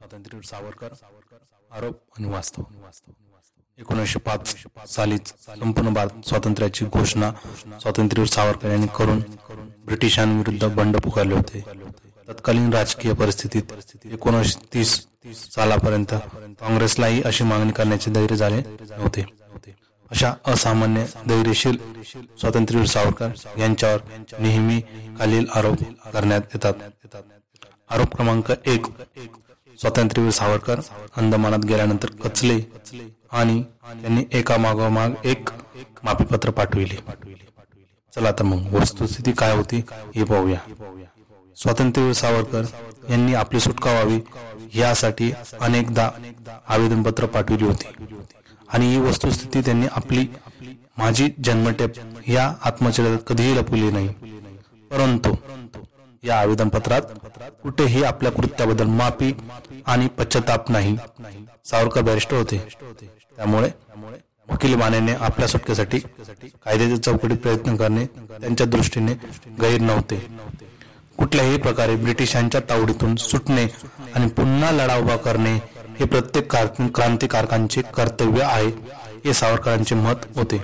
स्वातंत्र्यवीर सावरकर आरोप आणि वास्तव. एकोणीसशे पाच सालीच संपूर्ण भारत स्वातंत्र्याची घोषणा स्वातंत्र्यवीर सावरकर यांनी करून ब्रिटिशांविरुद्ध बंड पुकारले होते. तत्कालीन राजकीय परिस्थितीत एकोणीसशे तीस सालापर्यंत काँग्रेसलाही अशी मागणी करण्याचे धैर्य झाले नव्हते. अशा असामान्य धैर्यशील स्वातंत्र्यवीर सावरकर यांच्यावर नेहमी खालील आरोप करण्यात येतात. आरोप क्रमांक एक स्वातंत्र्यवीर सावरकर अंदमानात गेल्यानंतर कचले आणि त्यांनी एका मागोमाग एक माफीपत्र पाठविले. चला तर मग वस्तुस्थिती काय होती हे पाहूया. स्वातंत्र्यवीर सावरकर यांनी आपली सुटका व्हावी यासाठी अनेकदा आवेदनपत्र पाठविली होती. आणि ही वस्तुस्थिती त्यांनी आपली माझी जन्मटेप या आत्मचरित्रात कधीही लपवली नाही. परंतु या आवेदनपत्रात कुठेही आपल्या कृत्याबद्दल माफी आणि पश्चाताप नाही. सावरकर बॅरिस्टर होते. त्यामुळे वकील मानेने आपल्या सुटकेसाठी कायद्याच्या चौकटीत प्रयत्न करणे त्यांच्या दृष्टीने गैर नव्हते. कुठल्याही प्रकारे ब्रिटिशांच्या तावडीतून सुटणे आणि पुन्हा लढा उभा करणे हे प्रत्येक क्रांतिकारकांचे कर्तव्य आहे हे सावरकरांचे मत होते.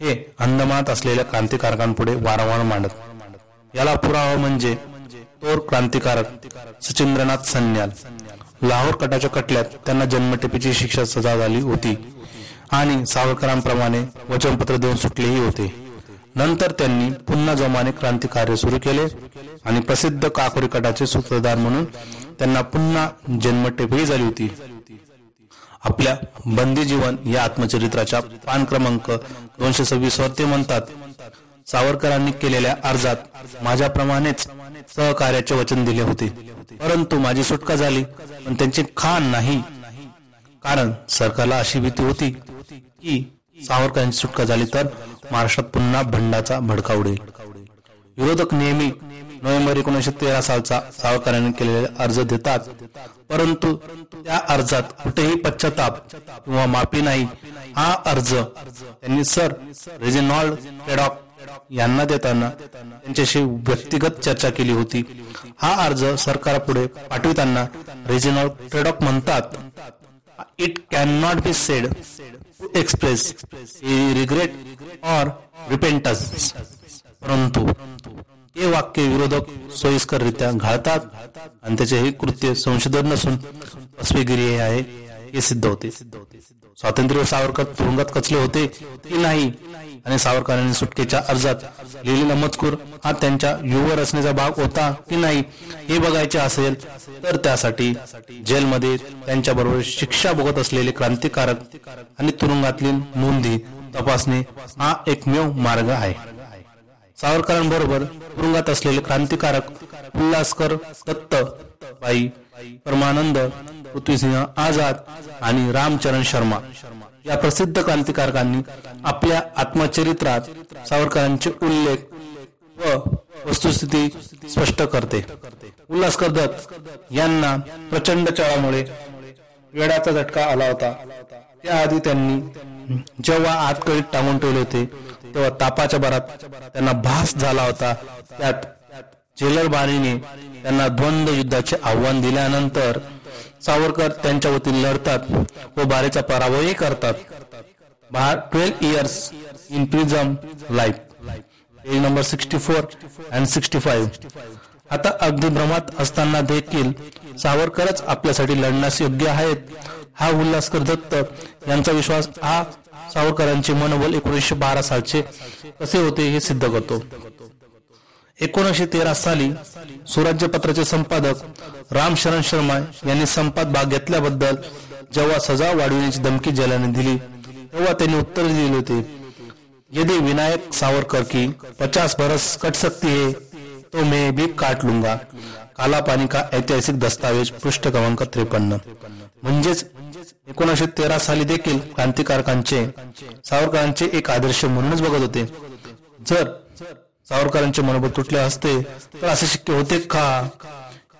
हे अंदमानात असलेल्या क्रांतिकारकांपुढे वारंवार मांडत याला पुरावा म्हणजे तोर क्रांतिकारक सचिंद्रनाथ सन्याल. लाहोर कटाच्या कटल्यात त्यांना जन्मटेपीची शिक्षा सजा झाली होती. आणि सावरकरांप्रमाणे वचनपत्र देऊन सुटलेही होते. नंतर त्यांनी पुन्हा जोमाने क्रांती कार्य सुरू केले आणि प्रसिद्ध काकोरी कटाचे सूत्रधार म्हणून त्यांना पुन्हा जन्मटेपही झाली होती. आपल्या बंदी जीवन या आत्मचरित्राच्या पान क्रमांक दोनशे सव्वीस वर ते म्हणतात सावरकरांनी केलेल्या अर्जात माझ्याप्रमाणेच सहकार्याचे वचन दिले होते. परंतु माझी सुटका झाली पण त्यांची खान नाही. कारण सरकारला अशी भीती होती की सावरकरांची सुटका झाली तर महाराष्ट्रात पुन्हा भंडाचा भडका उडेल. विरोधक नेहमी नोव्हेंबर एकोणीशे तेरा सालचा सावरकरांनी केलेले अर्ज देतात. परंतु त्या अर्जात कुठेही पश्चाताप किंवा माफी नाही. हा अर्ज त्यांनी सर रेजिनॉल्ड पेडॉक यांना देताना त्यांच्याशी व्यक्तिगत चर्चा केली होती. हा अर्ज सरकारपुढे पाठविताना रिजनल ट्रेडॉक म्हणतात it can not be said express regret or repentance परंतु हे वाक्य विरोधक सोयीस्कररित्या घालतात आणि त्याचे हे कृत्य संशोधन नसून अस्वीगिरी आहे हे सिद्ध होते. स्वातंत्र्य सावरकर तुरुंगात कचले होते की नाही. आणि सावरकरांनी सुटकेच्या अर्जात लिहिलेला मजकूर हा त्यांच्या युव रचनेचा भाग होता की नाही हे बघायचे असेल तर त्यासाठी जेलमध्ये त्यांच्या बरोबर शिक्षा भोगत असलेले क्रांतिकारक आणि तुरुंगातली नोंदी तपासणे हा एकमेव मार्ग आहे. सावरकरांबरोबर तुरुंगात असलेले क्रांतिकारक उल्हासकर दत्त बाई परमानंद पृथ्वीसिंह आझाद आणि रामचरण शर्मा या प्रसिद्ध क्रांतिकारकांनी आपल्या आत्मचरित्रात सावरकरांचे उल्लेख व वस्तुस्थिती स्पष्ट करते. उल्हासकर दत्त यांना प्रचंड चळामुळे वेळाचा झटका आला होता. त्याआधी त्यांनी जेव्हा आतकडीत टांगून ठेवले होते तेव्हा तापाच्या भरात त्यांना भास झाला होता. त्यात जेलर बारीने त्यांना द्वंद्व युद्धाचे आव्हान दिल्यानंतर सावरकर त्यांच्या वतीने लढतात व बारेचा पराभवही करतात. Twelve years in prism life page number sixty four and sixty five आता अगदी भ्रमात असताना देखील सावरकरच आपल्यासाठी लढण्यास योग्य आहेत हा उल्हासकर दत्त यांचा विश्वास हा सावरकरांचे मनोबल एकोणीसशे बारा सालचे कसे होते हे सिद्ध करतो. एकोणीसशे तेरा साली सुराज्यपत्राचे संपादक राम शरण शर्मा यांनी संपात भाग घेतल्याबद्दल जेव्हा सजा वाढविण्याची धमकी जलाने दिली तेव्हा त्यांनी उत्तर दिले होते. यदि विनायक सावरकर की पचास बरस कट सकती है तो मैं भी काट लूंगा. काला पाणी का ऐतिहासिक दस्तावेज पृष्ठ क्रमांक त्रेपन्न. म्हणजेच एकोणीसशे तेरा साली देखील क्रांतिकारकांचे सावरकरांचे एक आदर्श म्हणूनच बघत होते. जर सावरकरांचे मनोबल तुटले असते तर असे शक्य होते का?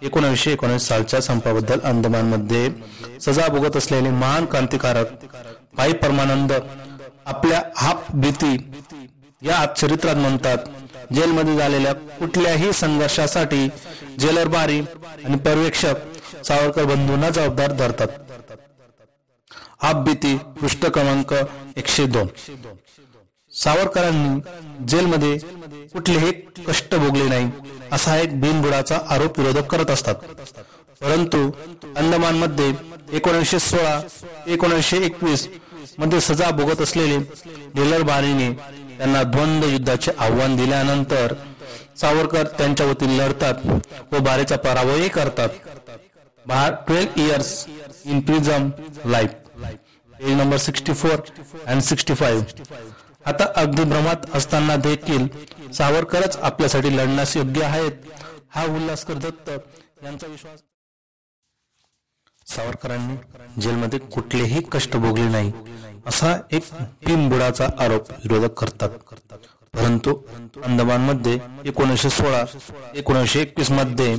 एकोणीसशे एकोणीस सालच्या संपाबद्दल अंदमानमध्ये सजा भोगत असलेले महान क्रांतिकारक भाई परमानंद आपल्या हाप भीती या चरित्रात म्हणतात जेलमध्ये झालेल्या कुठल्याही संघर्षासाठी जेलर बारी आणि पर्यवेक्षक सावरकर बंधूंना जबाबदार धरतात. आप भीती पृष्ठ क्रमांक एकशे दोन. सावरकरांनी जेलमध्ये कुठलेही कष्ट भोगले नाही. असा एक बिनबुडाचा आरोप विरोधक करत असतात. परंतु अंदमानमध्ये एकोणीसशे सोळा एकोणीसशे एकवीसमध्ये सजा भोगत असलेले डेलर बाणीने त्यांना द्वंद्व युद्धाचे आव्हान दिल्यानंतर सावरकर त्यांच्या वतीने लढतात व बारेचा पराभवही करतात. Twelve years in prism life. Page number sixty four and sixty five. आता अगदी भ्रमात असताना देखील सावरकरच आपल्यासाठी लढण्यास योग्य आहेत हा उल्हासकर दत्त यांचा विश्वास. सावरकरांनी जेलमध्ये कुठलेही कष्ट भोगले नाही असा एक बिनबुडाचा आरोप विरोधक करतात. परंतु अंदमानमध्ये एकोणीसशे सोळा एकोणीसशे एकवीसमध्ये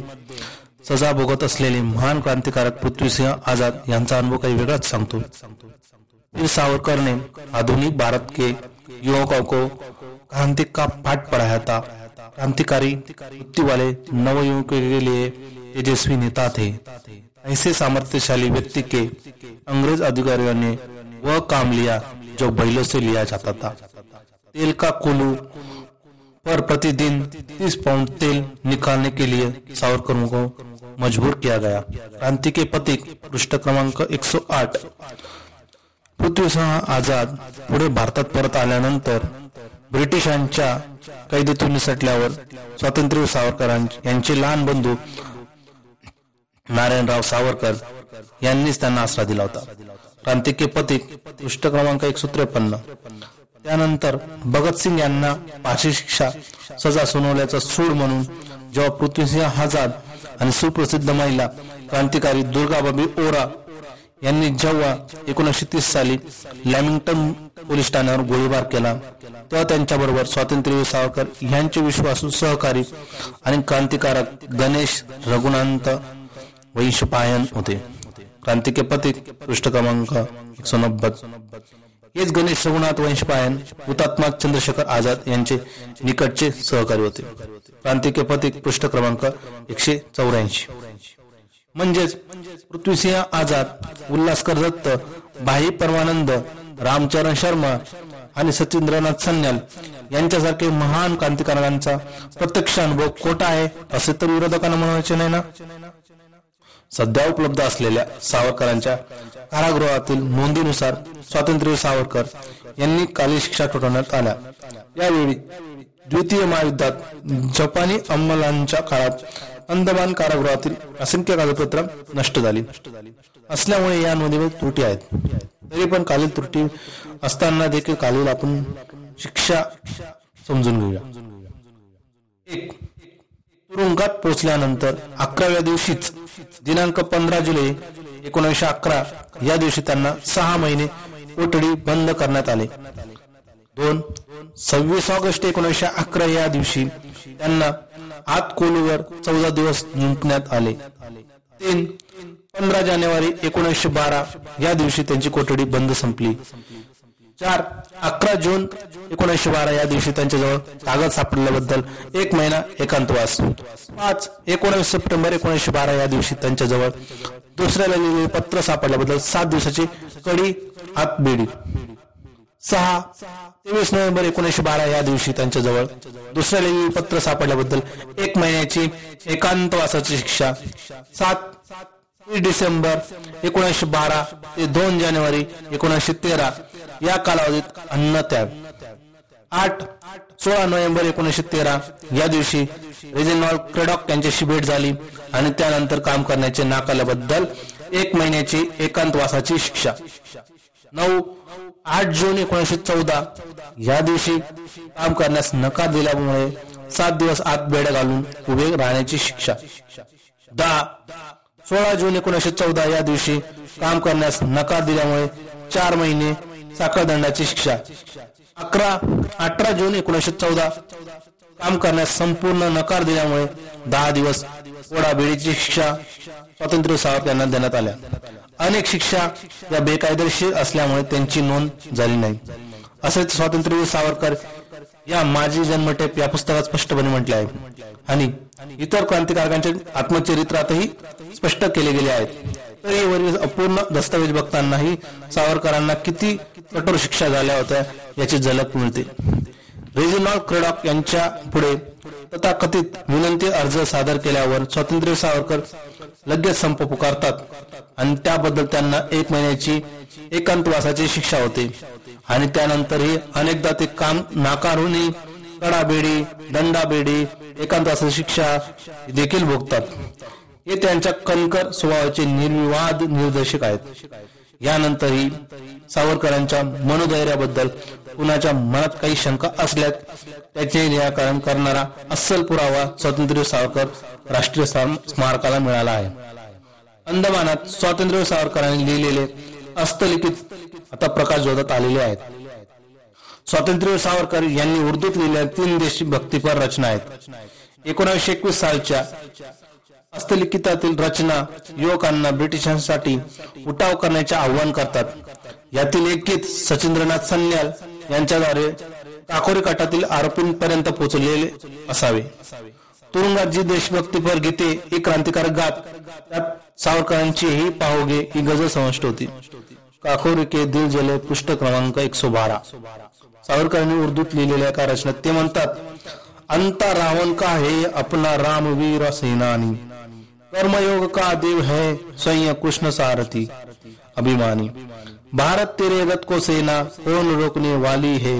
सजा भोगत असलेले महान क्रांतिकारक पृथ्वीसिंह आझाद यांचा अनुभव काही वेगळाच सांगतो. सावरकरने आधुनिक भारत के युवकों को क्रांति का पाठ पढ़ाया था। क्रांतिकारी वृत्ति वाले नवयुवकों के लिए तेजस्वी नेता थे। ऐसे सामर्थ्यशाली व्यक्ति के अंग्रेज़ अधिकारियों ने वह काम लिया जो बैलों से लिया जाता था। तेल का कुलू पर प्रतिदिन तीस पाउंड तेल निकालने के लिए सावरकरों को मजबूर किया गया। क्रांति के पथिक पृष्ठ क्रमांक 108 पृथ्वीसिंह आझाद पुढे भारतात परत आल्यानंतर ब्रिटिशांच्या कैदेतून निसटल्यावर स्वातंत्र्य सावरकर यांचे लहान बंधू नारायणराव सावरकर यांनीच त्यांना आसरा दिला होता. क्रांतिके पथिक पृष्ठ क्रमांक एकशे त्रेपन्न. त्यानंतर भगतसिंग यांना फाशी शिक्षा सजा सुनावल्याचा सूड म्हणून जेव्हा पृथ्वीसिंह आझाद आणि सुप्रसिद्ध महिला क्रांतिकारी दुर्गाबाबी ओरा यांनी जेव्हा एकोणीसशे तीस साली लॅमिंग्टन पोलीस ठाण्यावर गोळीबार केला तेव्हा त्यांच्याबरोबर स्वातंत्र्य सावरकर यांचे विश्वासू सहकारी आणि क्रांतिकारक गणेश रघुनाथ वैशपायन होते. क्रांतिके पथिक पृष्ठ क्रमांक एकशे नव्वद. हेच गणेश रघुनाथ वंशपायन हुतात्मा चंद्रशेखर आझाद यांचे निकटचे सहकारी होते. क्रांतिके पथिक पृष्ठ क्रमांक एकशे चौऱ्याऐंशी. म्हणजेच पृथ्वीसिंह आझाद उल्हासकर दत्त भाई परमानंद रामचरण शर्मा आणि सचिंद्रनाथ सन्याल यांच्यासारखे महान क्रांतिकारकांचा प्रत्यक्ष अनुभव खोटा आहे असे तर विरोधकांना म्हणायचे नाही ना? सध्या उपलब्ध असलेल्या सावरकरांच्या कारागृहातील नोंदीनुसार स्वातंत्र्य सावरकर यांनी काली शिक्षा ठोठवण्यात आल्या. यावेळी द्वितीय महायुद्धात जपानी अंमलांच्या काळात अंदमान कारागृहातील असंख्य कागदपत्र नष्ट झाली. असल्यामुळे या त्रुटी आहेत. तरी पण कालील त्रुटी असताना देखील कालील आपण शिक्षा समजून घेऊया. एक तुरुंगात पोहोचल्यानंतर अकराव्या दिवशीच दिनांक पंधरा जुलै एकोणीसशे अकरा या दिवशी त्यांना सहा महिने कोठडी बंद करण्यात आले. दोन सव्वीस ऑगस्ट एकोणीसशे अकरा या दिवशी त्यांना हात कोलूवर चौदा दिवस जिंकण्यात आले. तीन पंधरा जानेवारी एकोणीसशे बारा या दिवशी त्यांची कोठडी बंद संपली. चार अकरा जून एकोणीसशे बारा या दिवशी त्यांच्याजवळ कागद सापडल्याबद्दल एक महिना एकांतवास पाच एकोणीस सप्टेंबर एकोणीसशे बारा या दिवशी त्यांच्याजवळ दुसऱ्याला लिहिलेले पत्र सापडल्याबद्दल सात दिवसाची कडी हात बेडी सहा तेवीस नोव्हेंबर एकोणीसशे बारा या दिवशी त्यांच्याजवळ दुसऱ्या लिहिलेले पत्र सापडल्याबद्दल एक महिन्याची एकांतवासाची शिक्षा. सात डिसेंबर एकोणीसशे बारा ते दोन जानेवारी एकोणीसशे तेरा या कालावधीत अन्न त्याग. आठ सोळा नोव्हेंबर एकोणीसशे तेरा या दिवशी रेजिनॉल क्रेडॉक यांच्याशी भेट झाली आणि त्यानंतर काम करण्याचे नाकारल्याबद्दल एक महिन्याची एकांतवासाची शिक्षा. नऊ आठ जून एकोणीसशे चौदा. या दिवशी काम करण्यास नकार दिल्यामुळे सात दिवस आत बेड घालून उभे राहण्याची शिक्षा. दहा सोळा जून एकोणीसशे चौदा या दिवशी काम करण्यास नकार दिल्यामुळे चार महिने साखळदंडाची शिक्षा. अकरा अठरा जून एकोणीसशे चौदा काम करण्यास संपूर्ण नकार दिल्यामुळे दहा दिवस ओढाबेडीची शिक्षा स्वातंत्र्य साहेब यांना देण्यात आल्या. अनेक शिक्षा या बेकायदेशीर असल्यामुळे त्यांची नोंद झाली नाही. असेच स्वातंत्र्यवीर सावरकर या माझी जन्मटेप या पुस्तकात स्पष्टपणे म्हटले आहे. आणि इतर क्रांतिकारकांच्या आत्मचरित्रातही स्पष्ट केले गेले आहेत तरी वरील अपूर्ण दस्तावेज बघतानाही सावरकरांना किती कठोर शिक्षा झाल्या होत्या याची झलक मिळते. रेजिनॉल्ड क्रेडॉक यांच्या पुढे तथाकथित विनंती अर्ज सादर केल्यावर स्वातंत्र्य सावरकर लगेच संप पुकारतात. आणि त्याबद्दल त्यांना एक महिन्याची एकांतवासाची शिक्षा होते. आणि त्यानंतरही अनेकदा ते काम नाकारूनही कडाबेडी दंडाबेडी एकांतवासाची शिक्षा देखील भोगतात. हे त्यांच्या कणकर स्वभावाचे निर्विवाद निर्देशक आहेत. यानंतरही सावरकरांच्या मनोधैर्याबद्दल कुणाच्या मनात काही शंका असल्यास त्याचे निराकरण करणारा अस्सल पुरावा स्वातंत्र्य सावरकर राष्ट्रीय स्मारकाला मिळाला आहे. अंदमानात स्वातंत्र्य सावरकरांनी लिहिलेले हस्तलिखित आता प्रकाश शोधत आलेले आहेत. स्वातंत्र्य सावरकर यांनी उर्दूत लिहिलेल्या तीन देशी भक्तीपर रचना आहेत. एकोणीसशे एकवीस सालच्या हस्तलिखितातील रचना युवकांना ब्रिटिशांसाठी उठाव करण्याचे आव्हान करतात. यातील एक गीत सचिंद्रनाथ सन्याल यांच्याद्वारे काकोरी काठातील आरोपींपर्यंत पोहोचलेले असावे. तुरुंगात जी देशभक्तीपर गीते ही क्रांतिकारक गात त्यात सावरकरांची ही पाहोगे ही गजल समाविष्ट होती. काकोरी के दिल जले पृष्ठ क्रमांक एकशे बारा. सावरकरांनी उर्दूत लिहिलेल्या एका रचनेत ते म्हणतात अंता रावण का हे अपना रामवीर सेनानी? कर्मयोग का देव है स्वयं कृष्ण सारथी। अभिमानी भारत तेरे रथ को सेना कौन रोकने वाली है?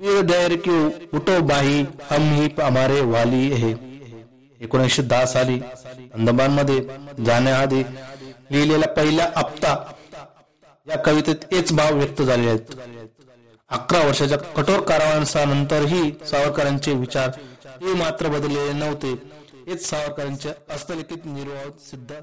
वीर धैर्य क्यों उठो बाही हम ही हमारे वाली है। एकोणीसशे दहा साली अंदमानमध्ये जाण्याआधी लिहिलेला पहिला आपता या कवितेत हेच भाव व्यक्त झाले आहेत. अकरा वर्षाच्या कठोर कारावासानंतरही सावरकरांचे विचार हे मात्र बदललेले नव्हते. हेच सावरकरांच्या हस्तलिखित निर्वाह सिद्ध